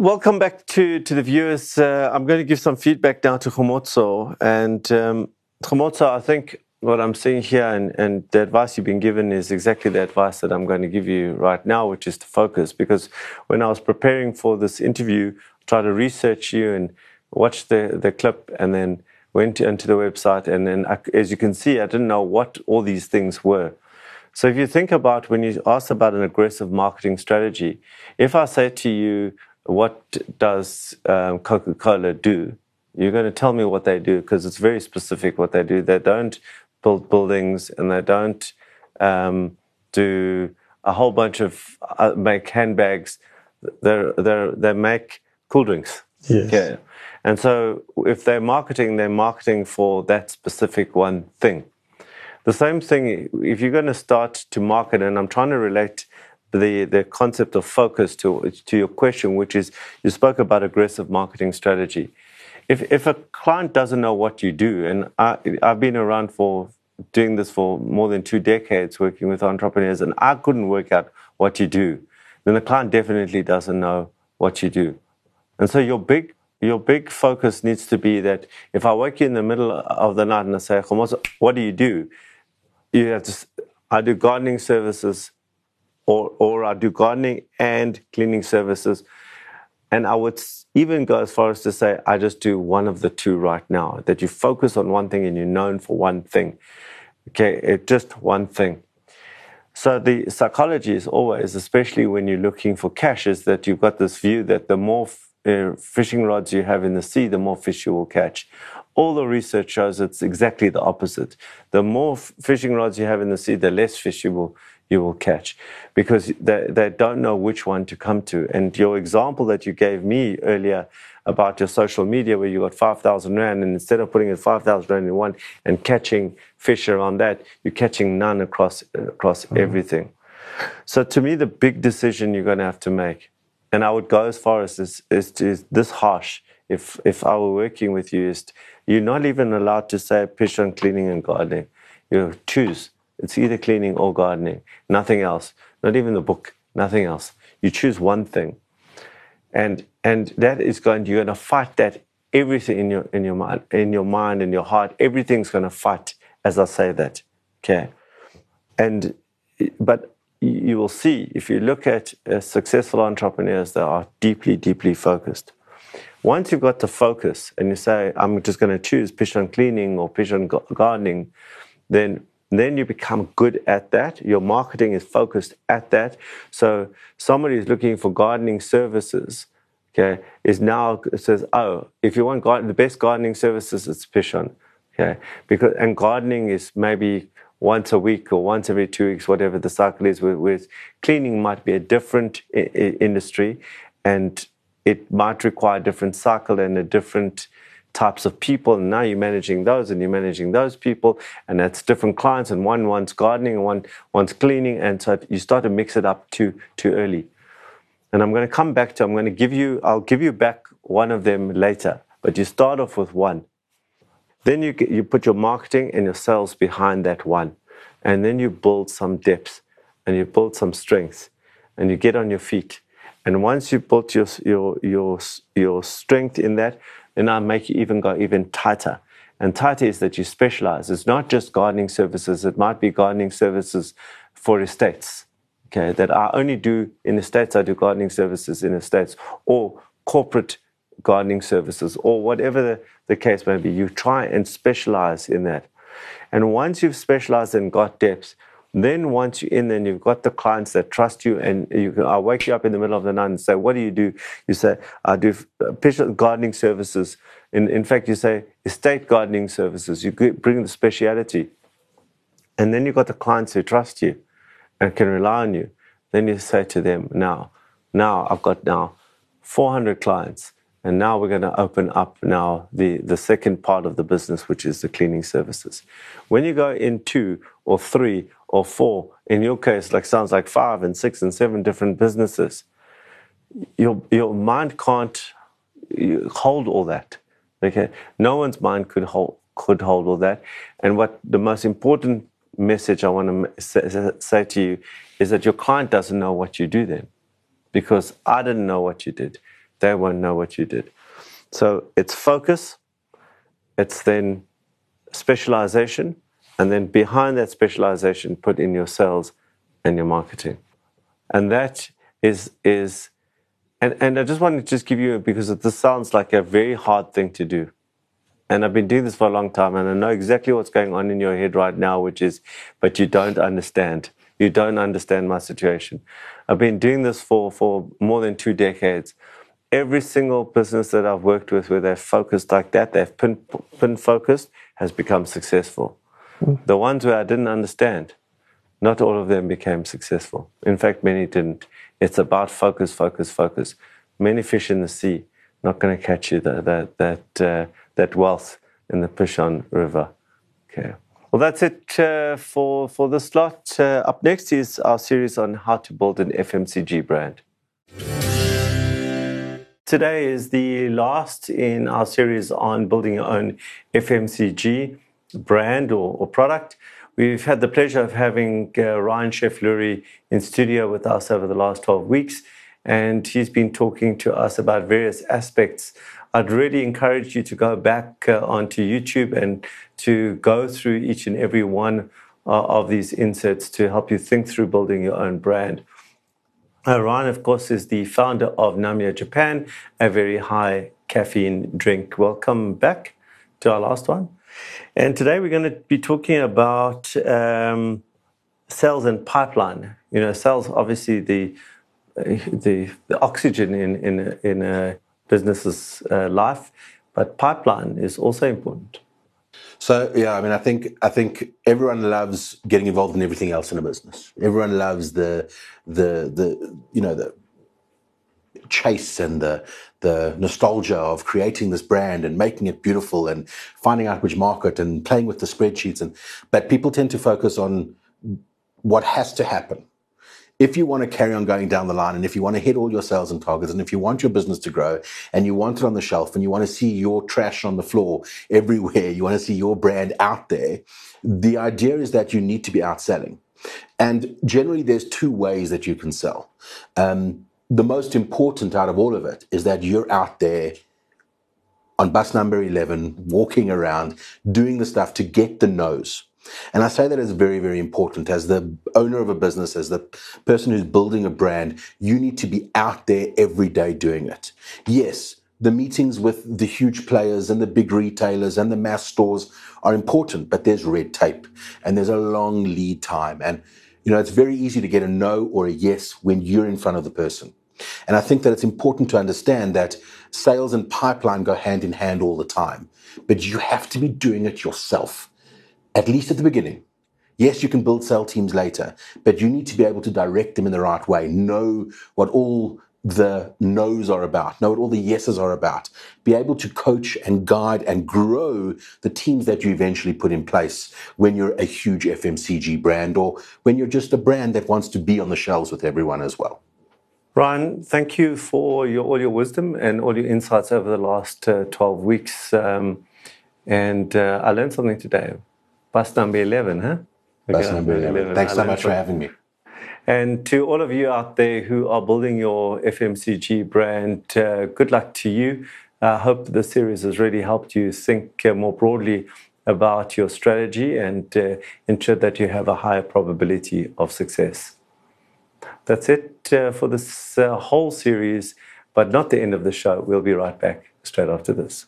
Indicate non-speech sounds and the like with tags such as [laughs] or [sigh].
Welcome back to, to the viewers. Uh, I'm going to give some feedback now to Khomotso. And um, I think what I'm seeing here and, and the advice you've been given is exactly the advice that I'm going to give you right now, which is to focus. Because when I was preparing for this interview, I tried to research you and watch the, the clip and then went into the website. And then, I, as you can see, I didn't know what all these things were. So if you think about when you ask about an aggressive marketing strategy, if I say to you, what does um, Coca Cola do? You're going to tell me what they do because it's very specific what they do. They don't build buildings and they don't um, do a whole bunch of uh, make handbags. They they they make cool drinks. Yes. Okay. And so if they're marketing, they're marketing for that specific one thing. The same thing, if you're going to start to market, and I'm trying to relate the, the concept of focus to, to your question, which is you spoke about aggressive marketing strategy. If, if a client doesn't know what you do, and I, I've been around for doing this for more than two decades working with entrepreneurs, and I couldn't work out what you do, then the client definitely doesn't know what you do. And so your big your big focus needs to be that if I wake you in the middle of the night and I say, what do you do? You have to, I do gardening services or, or I do gardening and cleaning services. And I would even go as far as to say, I just do one of the two right now, that you focus on one thing and you're known for one thing. Okay, it, just one thing. So the psychology is always, especially when you're looking for cash, is that you've got this view that the more uh, fishing rods you have in the sea, the more fish you will catch. All the research shows it's exactly the opposite. The more fishing rods you have in the sea, the less fish you will you will catch because they, they don't know which one to come to. And your example that you gave me earlier about your social media where you got 5,000 Rand and instead of putting it 5,000 Rand in one and catching fish around that, you're catching none across, across mm. everything. So to me, the big decision you're going to have to make, and I would go as far as this, is, is this harsh, if, if I were working with you, is you're not even allowed to say fish on cleaning and gardening. You choose it's either cleaning or gardening, nothing else. Not even the book, nothing else. You choose one thing. And and that is going you're gonna fight that everything in your in your mind in your mind and your heart, everything's gonna fight as I say that. Okay. And but you will see if you look at uh, successful entrepreneurs that are deeply, deeply focused. Once you've got the focus and you say, I'm just going to choose Pishon cleaning or Pishon gardening, then then you become good at that. Your marketing is focused at that. So somebody who's looking for gardening services, okay, is now says, oh, if you want garden, the best gardening services, it's Pishon, okay, because and gardening is maybe once a week or once every two weeks, whatever the cycle is. With, with cleaning might be a different I- I industry, and it might require a different cycle and a different types of people. And now you're managing those and you're managing those people. And that's different clients. And one wants gardening and one wants cleaning. And so you start to mix it up too, too early. And I'm going to come back to, I'm going to give you, I'll give you back one of them later. But you start off with one. Then you, you put your marketing and your sales behind that one. And then you build some depth and you build some strength and you get on your feet. And once you build your, your, your, your strength in that, then I make you even go even tighter. And tighter is that you specialize. It's not just gardening services. It might be gardening services for estates. Okay, that I only do in estates. I do gardening services in estates or corporate gardening services or whatever the, the case may be. You try and specialize in that. And once you've specialized and got depth, then once you're in and you've got the clients that trust you and you can, I wake you up in the middle of the night and say, what do you do? You say, I do gardening services. In, in fact, you say estate gardening services. You bring the speciality. And then you've got the clients who trust you and can rely on you. Then you say to them, now, now I've got now 400 clients. And now we're going to open up now the, the second part of the business, which is the cleaning services. When you go in two or three or four, in your case, like sounds like five and six and seven different businesses, your, your mind can't hold all that. Okay, no one's mind could hold could hold all that. And what the most important message I want to say, to you is that your client doesn't know what you do then, because I didn't know what you did. they won't know what you did. So it's focus, it's then specialization, and then behind that specialization, put in your sales and your marketing. And that is is and, and I just want to just give you because this sounds like a very hard thing to do. And I've been doing this for a long time and I know exactly what's going on in your head right now, which is, but you don't understand. You don't understand my situation. I've been doing this for, for more than two decades. Every single business that I've worked with where they've focused like that, they've pin, pin focused, has become successful. The ones where I didn't understand, not all of them became successful. In fact, many didn't. It's about focus, focus, focus. Many fish in the sea, not going to catch you that, that, that, uh, that wealth in the Pishon River. Okay. Well, that's it uh, for, for this lot. Uh, up next is our series on how to build an FMCG brand. Today is the last in our series on building your own FMCG brand or, or product. We've had the pleasure of having uh, Ryan Chef-Lurie in studio with us over the last 12 weeks, and he's been talking to us about various aspects I'd really encourage you to go back uh, onto YouTube and to go through each and every one uh, of these inserts to help you think through building your own brand. Uh, Ryan, of course, is the founder of Namia Japan, a very high caffeine drink. Welcome back to our last one. And today we're going to be talking about um, sales and pipeline. You know, sales obviously the the, the oxygen in in in a business's uh, life, but pipeline is also important. So yeah, I mean, I think I think everyone loves getting involved in everything else in a business. Everyone loves the the the you know the chase and the the nostalgia of creating this brand and making it beautiful and finding out which market and playing with the spreadsheets and but people tend to focus on what has to happen if you want to carry on going down the line and if you want to hit all your sales and targets and if you want your business to grow and you want it on the shelf and you want to see your trash on the floor [laughs] everywhere, you want to see your brand out there, the idea is that you need to be outselling. And generally, there's two ways that you can sell. Um, the most important out of all of it is that you're out there on bus number 11, walking around, doing the stuff to get the nose. And I say that as very, very important. As the owner of a business, as the person who's building a brand, you need to be out there every day doing it. Yes, the meetings with the huge players and the big retailers and the mass stores are important, but there's red tape and there's a long lead time. And, you know, it's very easy to get a no or a yes when you're in front of the person. And I think that it's important to understand that sales and pipeline go hand in hand all the time, but you have to be doing it yourself at least at the beginning. Yes, you can build sell teams later, but you need to be able to direct them in the right way, know what all the no's are about, know what all the yeses are about, be able to coach and guide and grow the teams that you eventually put in place when you're a huge FMCG brand or when you're just a brand that wants to be on the shelves with everyone as well. Ryan, thank you for your, all your wisdom and all your insights over the last uh, 12 weeks. Um, and uh, I learned something today. Bus number 11, huh? Bus number 11. 11. Thanks so much for having me. And to all of you out there who are building your FMCG brand, uh, good luck to you. I hope the series has really helped you think uh, more broadly about your strategy and uh, ensure that you have a higher probability of success. That's it uh, for this uh, whole series, but not the end of the show. We'll be right back straight after this.